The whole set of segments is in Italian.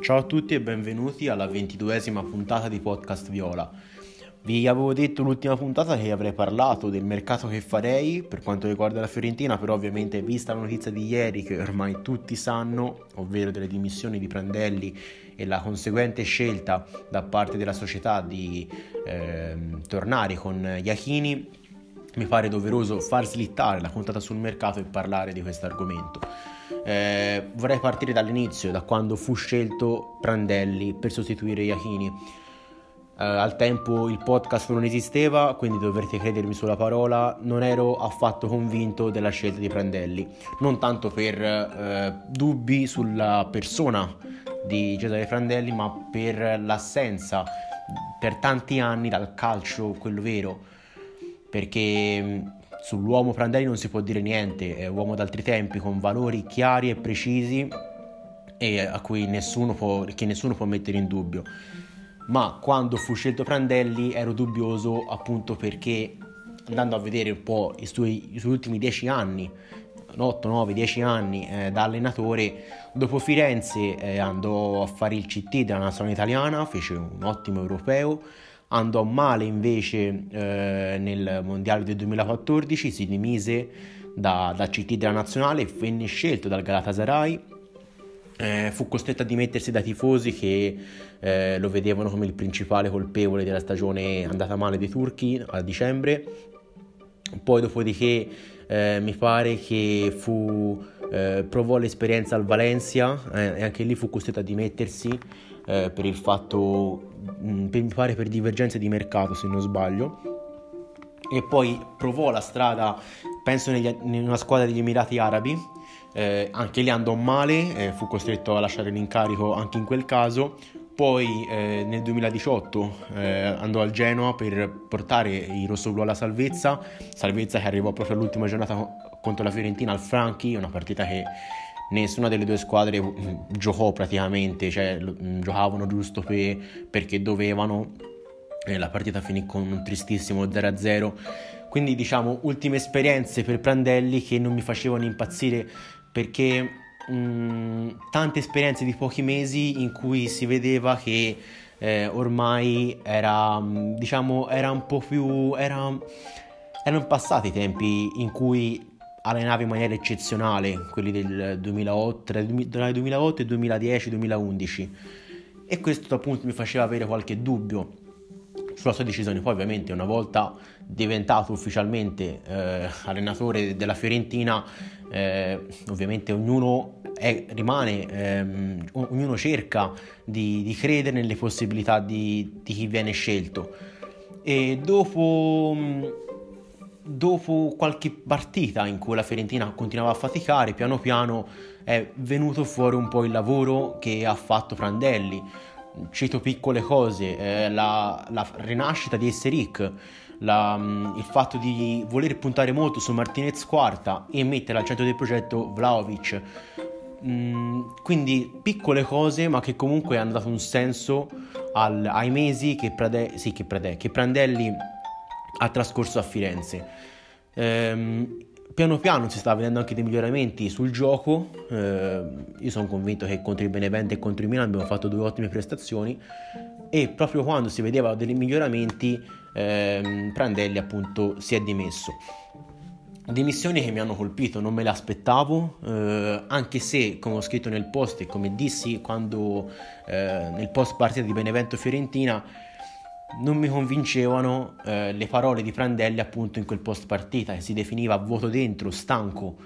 Ciao a tutti e benvenuti alla ventiduesima puntata di Podcast Viola. Vi avevo detto l'ultima puntata che avrei parlato del mercato che farei per quanto riguarda la Fiorentina, però ovviamente vista la notizia di ieri che ormai tutti sanno, ovvero delle dimissioni di Prandelli e la conseguente scelta da parte della società di eh, tornare con Iachini, mi pare doveroso far slittare la puntata sul mercato e parlare di questo argomento. Eh, vorrei partire dall'inizio, da quando fu scelto Prandelli per sostituire Iachini. Eh, al tempo il podcast non esisteva, quindi dovrete credermi sulla parola, non ero affatto convinto della scelta di Prandelli, non tanto per eh, dubbi sulla persona di Cesare Prandelli, ma per l'assenza per tanti anni dal calcio, quello vero, perché sull'uomo Prandelli non si può dire niente, è un uomo d'altri tempi con valori chiari e precisi e a cui nessuno può, che nessuno può mettere in dubbio. Ma quando fu scelto Prandelli ero dubbioso appunto perché andando a vedere un po' i suoi, i suoi ultimi dieci anni, 8, 9, 10 anni eh, da allenatore, dopo Firenze eh, andò a fare il CT della nazionale italiana, fece un ottimo europeo, andò male invece eh, nel mondiale del 2014, si dimise da, da CT della nazionale, venne scelto dal Galatasaray, eh, fu costretto a dimettersi dai tifosi che eh, lo vedevano come il principale colpevole della stagione andata male dei turchi a dicembre. Poi dopodiché eh, mi pare che fu, eh, provò l'esperienza al Valencia eh, e anche lì fu costretto a dimettersi per il fatto, mi pare per divergenze di mercato se non sbaglio. E poi provò la strada, penso negli, in una squadra degli Emirati Arabi, eh, anche lì andò male, eh, fu costretto a lasciare l'incarico anche in quel caso. Poi eh, nel 2018 eh, andò al Genoa per portare i rossoblù alla salvezza, salvezza che arrivò proprio all'ultima giornata contro la Fiorentina al Franchi, una partita che nessuna delle due squadre mm, giocò praticamente, cioè mm, giocavano giusto per, perché dovevano. E la partita finì con un tristissimo 0-0. Quindi diciamo ultime esperienze per Prandelli che non mi facevano impazzire perché mh, mm, tante esperienze di pochi mesi in cui si vedeva che eh, ormai era diciamo era un po' più era, erano passati i tempi in cui allenava in maniera eccezionale, quelli del 2008, tra il 2008 e 2010, 2011 e questo appunto mi faceva avere qualche dubbio sulla sua decisione. Poi ovviamente una volta diventato ufficialmente eh, allenatore della Fiorentina, eh, ovviamente ognuno è, rimane, ehm, ognuno cerca di, di, credere nelle possibilità di, di chi viene scelto. E dopo dopo qualche partita in cui la Fiorentina continuava a faticare, piano piano è venuto fuori un po' il lavoro che ha fatto Prandelli. Cito piccole cose, eh, la, la, rinascita di Esseric, mm, il fatto di voler puntare molto su Martinez quarta e mettere al centro del progetto Vlaovic. Mm, quindi piccole cose, ma che comunque hanno dato un senso al, ai mesi che, Prade, sì, che, Prade, che Prandelli ha trascorso a Firenze. Ehm, piano piano si sta vedendo anche dei miglioramenti sul gioco. Ehm, io sono convinto che contro il Benevento e contro il Milan abbiamo fatto due ottime prestazioni. E proprio quando si vedeva dei miglioramenti, ehm, Prandelli appunto si è dimesso. Dimissioni che mi hanno colpito, non me le aspettavo, eh, anche se, come ho scritto nel post e come dissi quando eh, nel post partita di Benevento Fiorentina, non mi convincevano eh, le parole di Prandelli appunto in quel post partita che si definiva vuoto dentro, stanco.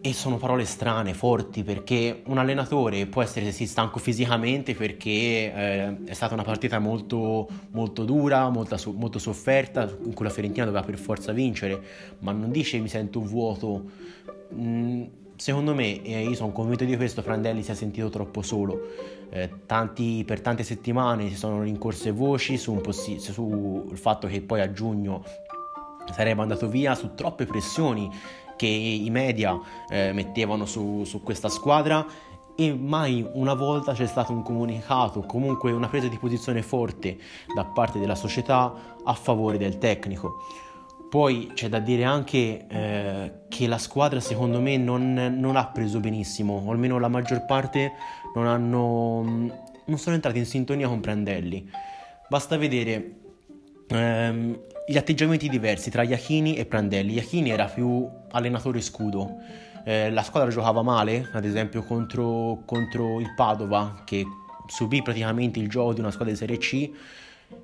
E sono parole strane, forti perché un allenatore può essere sì stanco fisicamente perché eh, è stata una partita molto, molto dura, molta, molto sofferta in cui la Fiorentina doveva per forza vincere ma non dice mi sento vuoto. Mm, secondo me, e io sono convinto di questo, Prandelli si è sentito troppo solo. Eh, tanti, per tante settimane si sono rincorse voci sul possi- su fatto che poi a giugno sarebbe andato via, su troppe pressioni che i media eh, mettevano su, su questa squadra e mai una volta c'è stato un comunicato, comunque una presa di posizione forte da parte della società a favore del tecnico. Poi c'è da dire anche eh, che la squadra secondo me non, non, ha preso benissimo, o almeno la maggior parte non, hanno, non sono entrati in sintonia con Prandelli. Basta vedere ehm, gli atteggiamenti diversi tra Iachini e Prandelli. Iachini era più allenatore scudo, eh, la squadra giocava male, ad esempio contro, contro il Padova che subì praticamente il gioco di una squadra di Serie C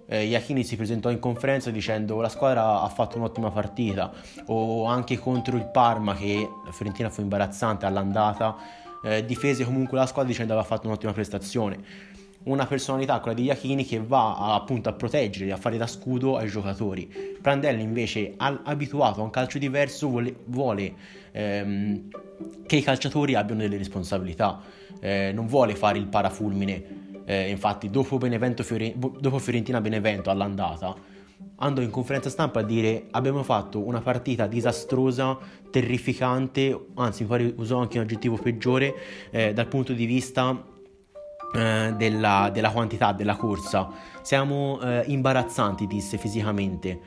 eh, Iachini si presentò in conferenza dicendo la squadra ha fatto un'ottima partita o anche contro il Parma che la Fiorentina fu imbarazzante all'andata eh, difese comunque la squadra dicendo aveva fatto un'ottima prestazione. Una personalità, quella di Iachini, che va a, appunto a proteggere, a fare da scudo ai giocatori. Prandelli invece, al, abituato a un calcio diverso, vuole, vuole ehm, che i calciatori abbiano delle responsabilità, eh, non vuole fare il parafulmine eh, infatti, dopo, Fiore... dopo Fiorentina-Benevento all'andata, andò in conferenza stampa a dire abbiamo fatto una partita disastrosa, terrificante, anzi mi usò anche un aggettivo peggiore eh, dal punto di vista eh, della, della, quantità della corsa. Siamo eh, imbarazzanti, disse fisicamente.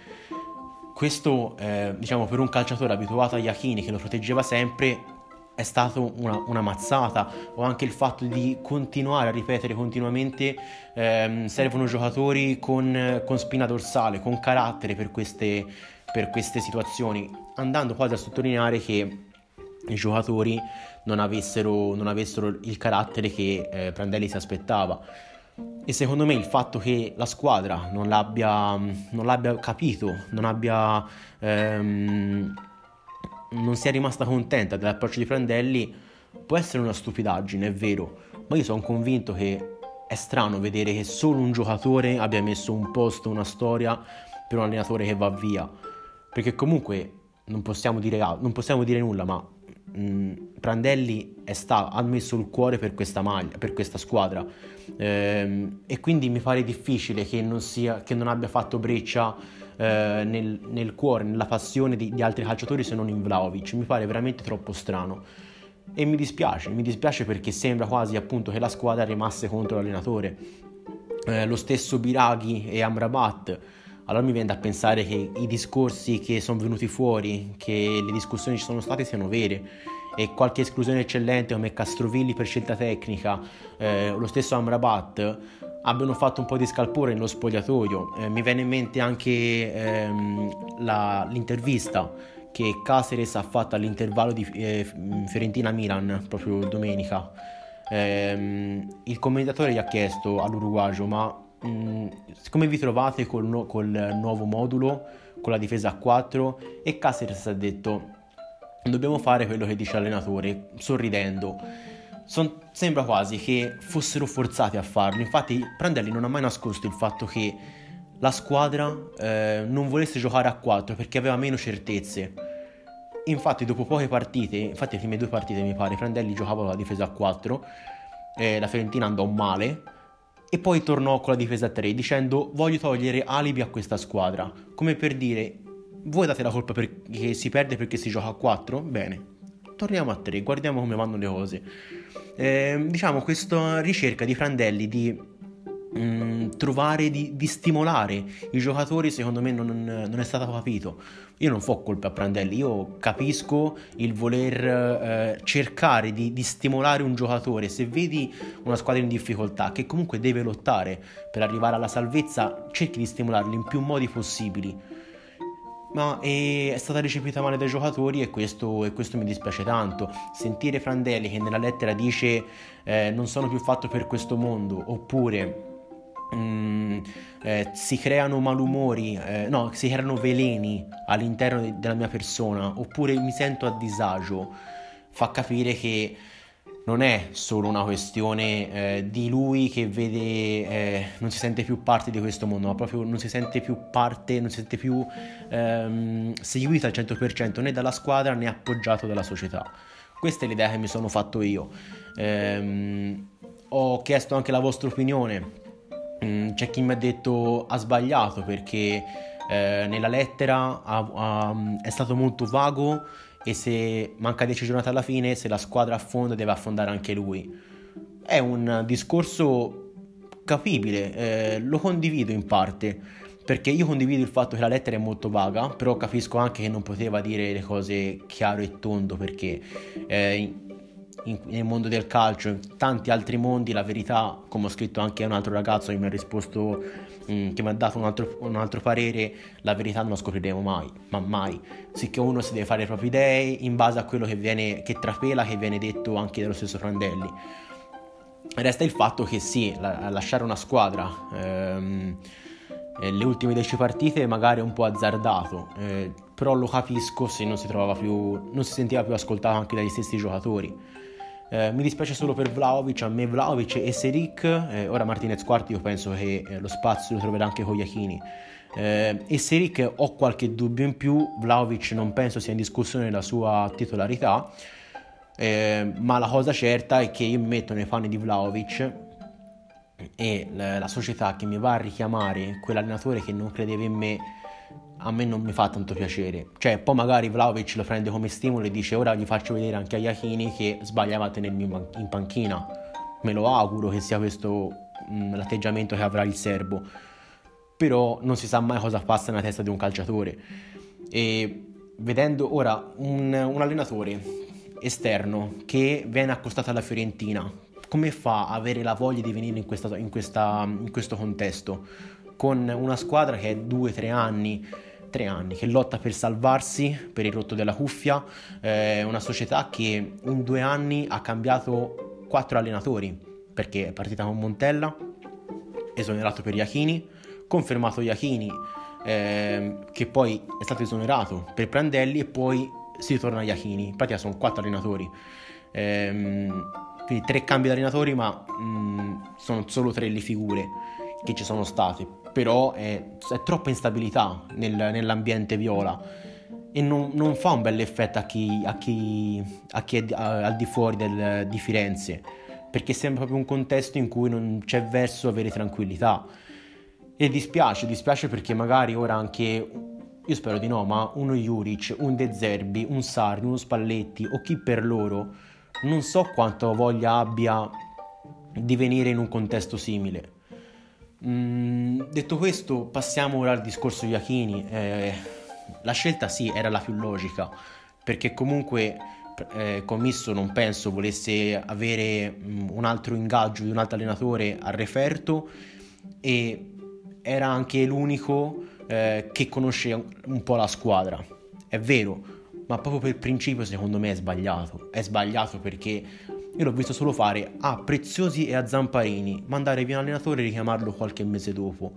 Questo, eh, diciamo, per un calciatore abituato agli Achini che lo proteggeva sempre, è stata una, una, mazzata o anche il fatto di continuare a ripetere continuamente ehm, servono giocatori con, con, spina dorsale, con carattere per queste, per queste situazioni, andando quasi a sottolineare che i giocatori non avessero, non avessero il carattere che eh, Prandelli si aspettava. E secondo me il fatto che la squadra non l'abbia, non l'abbia capito, non abbia... Ehm, non sia rimasta contenta dell'approccio di Prandelli può essere una stupidaggine, è vero, ma io sono convinto che è strano vedere che solo un giocatore abbia messo un posto, una storia per un allenatore che va via, perché comunque non possiamo dire, non possiamo dire nulla, ma mh, Prandelli sta, ha messo il cuore per questa maglia, per questa squadra. Ehm, e quindi mi pare difficile che non, sia, che non abbia fatto breccia eh, nel, nel, cuore, nella passione di, di, altri calciatori se non in Vlaovic. Mi pare veramente troppo strano. E mi dispiace, mi dispiace perché sembra quasi appunto che la squadra rimasse contro l'allenatore. Eh, lo stesso Biraghi e Amrabat. Allora mi viene da pensare che i discorsi che sono venuti fuori, che le discussioni ci sono state siano vere e qualche esclusione eccellente come Castrovilli per scelta tecnica, eh, lo stesso Amrabat abbiano fatto un po' di scalpore nello spogliatoio. Eh, mi viene in mente anche ehm, la, l'intervista che Caceres ha fatto all'intervallo di eh, Fiorentina-Milan proprio domenica. Eh, il commentatore gli ha chiesto all'Uruguagio ma mh, mm, come vi trovate col, no, col nuovo modulo, con la difesa a 4 e Caceres ha detto dobbiamo fare quello che dice l'allenatore sorridendo son, sembra quasi che fossero forzati a farlo. Infatti, Prandelli non ha mai nascosto il fatto che la squadra eh, non volesse giocare a 4 perché aveva meno certezze. Infatti, dopo poche partite, infatti, le prime due partite mi pare, Prandelli giocava la difesa a 4, eh, la Fiorentina andò male. E poi tornò con la difesa a 3 dicendo voglio togliere alibi a questa squadra. Come per dire, voi date la colpa perché si perde perché si gioca a 4? Bene, torniamo a 3, guardiamo come vanno le cose. Eh, diciamo, questa ricerca di Frandelli di mh, mm, trovare, di, di, stimolare i giocatori, secondo me non, non, è stato capito. Io non fo colpa a Prandelli, io capisco il voler eh, cercare di, di, stimolare un giocatore. Se vedi una squadra in difficoltà che comunque deve lottare per arrivare alla salvezza, cerchi di stimolarli in più modi possibili ma è, stata recepita male dai giocatori e questo, e questo mi dispiace tanto. Sentire Frandelli che nella lettera dice eh, non sono più fatto per questo mondo, oppure mm, eh, si creano malumori, eh, no, si creano veleni all'interno de- della mia persona, oppure mi sento a disagio, fa capire che non è solo una questione eh, di lui che vede, eh, non si sente più parte di questo mondo, ma proprio non si sente più parte, non si sente più ehm, seguito al 100% né dalla squadra né appoggiato dalla società. Questa è l'idea che mi sono fatto io. Ehm, ho chiesto anche la vostra opinione. Mm, c'è chi mi ha detto ha sbagliato perché eh, nella lettera ha, ha, è stato molto vago e se manca 10 giornate alla fine, se la squadra affonda deve affondare anche lui. È un discorso capibile, eh, lo condivido in parte, perché io condivido il fatto che la lettera è molto vaga, però capisco anche che non poteva dire le cose chiaro e tondo perché eh, in, nel mondo del calcio, in tanti altri mondi, la verità, come ho scritto anche a un altro ragazzo che mi ha risposto, mh, mm, che mi ha dato un altro, un altro, parere, la verità non la scopriremo mai, ma mai. Sicché uno si deve fare le proprie idee in base a quello che viene, che trapela, che viene detto anche dallo stesso Frandelli. Resta il fatto che sì, la, lasciare una squadra... Ehm, eh, le ultime 10 partite magari è un po' azzardato, eh, però lo capisco se non si più, non si sentiva più ascoltato anche dagli stessi giocatori. Eh, mi dispiace solo per Vlaovic, a me Vlaovic e Seric, eh, ora Martinez quarti io penso che eh, lo spazio lo troverà anche con Iachini. Eh, e Seric ho qualche dubbio in più, Vlaovic non penso sia in discussione la sua titolarità, eh, ma la cosa certa è che io mi metto nei panni di Vlaovic e la società che mi va a richiamare quell'allenatore che non credeva in me a me non mi fa tanto piacere. Cioè, poi magari Vlaovic lo prende come stimolo e dice ora gli faccio vedere anche a Iachini che sbagliava a tenermi in panchina. Me lo auguro che sia questo mh, mm, l'atteggiamento che avrà il serbo. Però non si sa mai cosa passa nella testa di un calciatore. E vedendo ora un, un allenatore esterno che viene accostato alla Fiorentina, come fa a avere la voglia di venire in, questa, in, questa, in questo contesto? Con una squadra che è due, tre anni tre anni, che lotta per salvarsi per il rotto della cuffia, eh, una società che in due anni ha cambiato quattro allenatori, perché è partita con Montella, esonerato per Iachini, confermato Iachini, eh, che poi è stato esonerato per Prandelli e poi si ritorna a Iachini, in pratica sono quattro allenatori. Eh, quindi tre cambi di allenatori, ma mh, mm, sono solo tre le figure che ci sono state. Però è, è troppa instabilità nel, nell'ambiente viola e non, non, fa un bel effetto a chi, a chi, a chi è al di fuori del, di Firenze, perché sembra proprio un contesto in cui non c'è verso avere tranquillità. E dispiace, dispiace perché magari ora anche, io spero di no, ma uno Juric, un De Zerbi, un Sarri, uno Spalletti o chi per loro non so quanto voglia abbia di venire in un contesto simile. Mm, detto questo, passiamo ora al discorso Iachini. Eh, la scelta sì, era la più logica, perché comunque eh, Commisso non penso volesse avere mm, un altro ingaggio di un altro allenatore al referto e era anche l'unico eh, che conosce un po' la squadra. È vero, ma proprio per principio secondo me è sbagliato. È sbagliato perché io l'ho visto solo fare a Preziosi e a Zamparini, mandare via un allenatore e richiamarlo qualche mese dopo.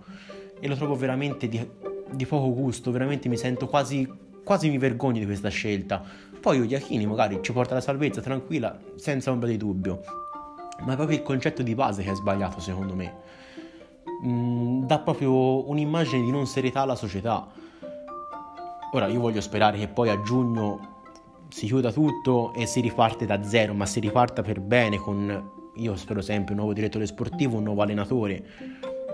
E lo trovo veramente di, di poco gusto, veramente mi sento quasi, quasi mi vergogno di questa scelta. Poi Ogliachini magari ci porta la salvezza tranquilla, senza ombra di dubbio. Ma è proprio il concetto di base che è sbagliato secondo me. Mm, dà proprio un'immagine di non serietà alla società Ora io voglio sperare che poi a giugno si chiuda tutto e si riparte da zero, ma si riparta per bene con, io spero sempre, un nuovo direttore sportivo, un nuovo allenatore.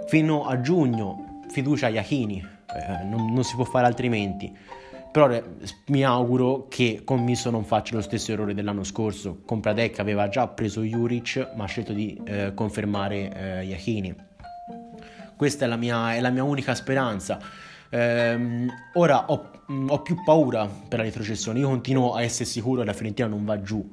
Fino a giugno fiducia a Iachini, eh, non, non, si può fare altrimenti. Però eh, mi auguro che Commisso non faccia lo stesso errore dell'anno scorso. Con Pradec aveva già preso Juric, ma ha scelto di eh, confermare eh, Iachini. Questa è la, mia, è la mia unica speranza. Ehm, ora ho, mm, ho, più paura per la retrocessione. Io continuo a essere sicuro che la Fiorentina non va giù.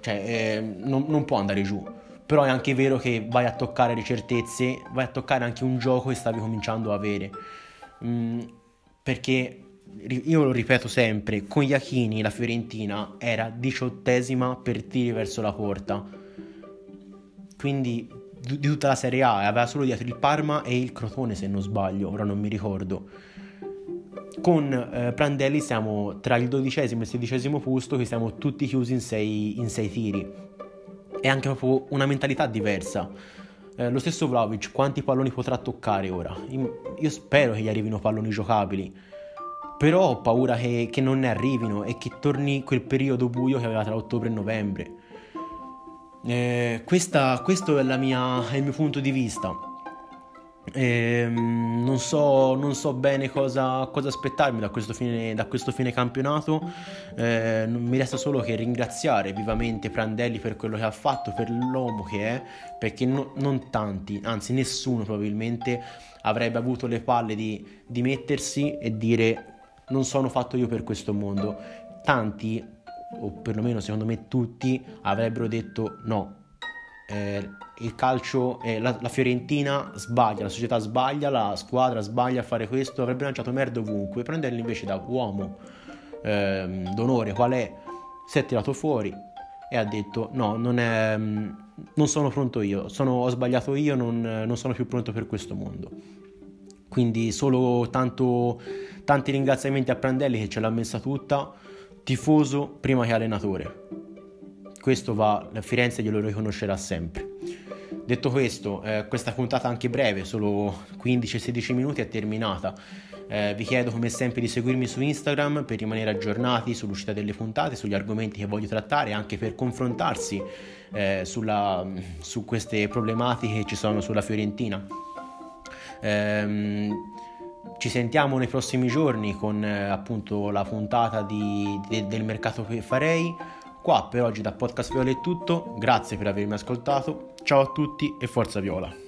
Cioè, eh, non, non, può andare giù. Però è anche vero che vai a toccare le certezze, vai a toccare anche un gioco che stavi cominciando a avere. Mm, perché io lo ripeto sempre, con Iachini la Fiorentina era diciottesima per tiri verso la porta. Quindi di tutta la Serie A, aveva solo dietro il Parma e il Crotone se non sbaglio, ora non mi ricordo. Con eh, Prandelli siamo tra il dodicesimo e il sedicesimo posto che siamo tutti chiusi in sei, in sei tiri. È anche proprio una mentalità diversa. Eh, lo stesso Vlaovic, quanti palloni potrà toccare ora? Io spero che gli arrivino palloni giocabili, però ho paura che, che non ne arrivino e che torni quel periodo buio che aveva tra ottobre e novembre. Eh, questa, questo è, mia, è, il mio punto di vista. Ehm, non, so, non, so, bene cosa, cosa aspettarmi da questo fine, da questo fine campionato. Eh, mi resta solo che ringraziare vivamente Prandelli per quello che ha fatto, per l'uomo che è, perché no, non tanti, anzi nessuno probabilmente avrebbe avuto le palle di, di mettersi e dire non sono fatto io per questo mondo. Tanti, o perlomeno secondo me tutti, avrebbero detto no, eh, il calcio, eh, la, la, Fiorentina sbaglia, la società sbaglia, la squadra sbaglia a fare questo, avrebbe lanciato merda ovunque, prenderli invece da uomo eh, d'onore qual è, si è tirato fuori e ha detto no, non, è, non sono pronto io, sono, ho sbagliato io, non, non, sono più pronto per questo mondo. Quindi solo tanto, tanti ringraziamenti a Prandelli che ce l'ha messa tutta, tifoso prima che allenatore questo va, Firenze glielo riconoscerà sempre. Detto questo, eh, questa puntata anche breve, solo 15-16 minuti, è terminata. Eh, vi chiedo come sempre di seguirmi su Instagram per rimanere aggiornati sull'uscita delle puntate, sugli argomenti che voglio trattare, anche per confrontarsi eh, sulla, su queste problematiche che ci sono sulla Fiorentina. Ehm, ci sentiamo nei prossimi giorni con eh, appunto la puntata di, de, del mercato che farei. Qua per oggi da Podcast Viola è tutto, grazie per avermi ascoltato, ciao a tutti e forza Viola!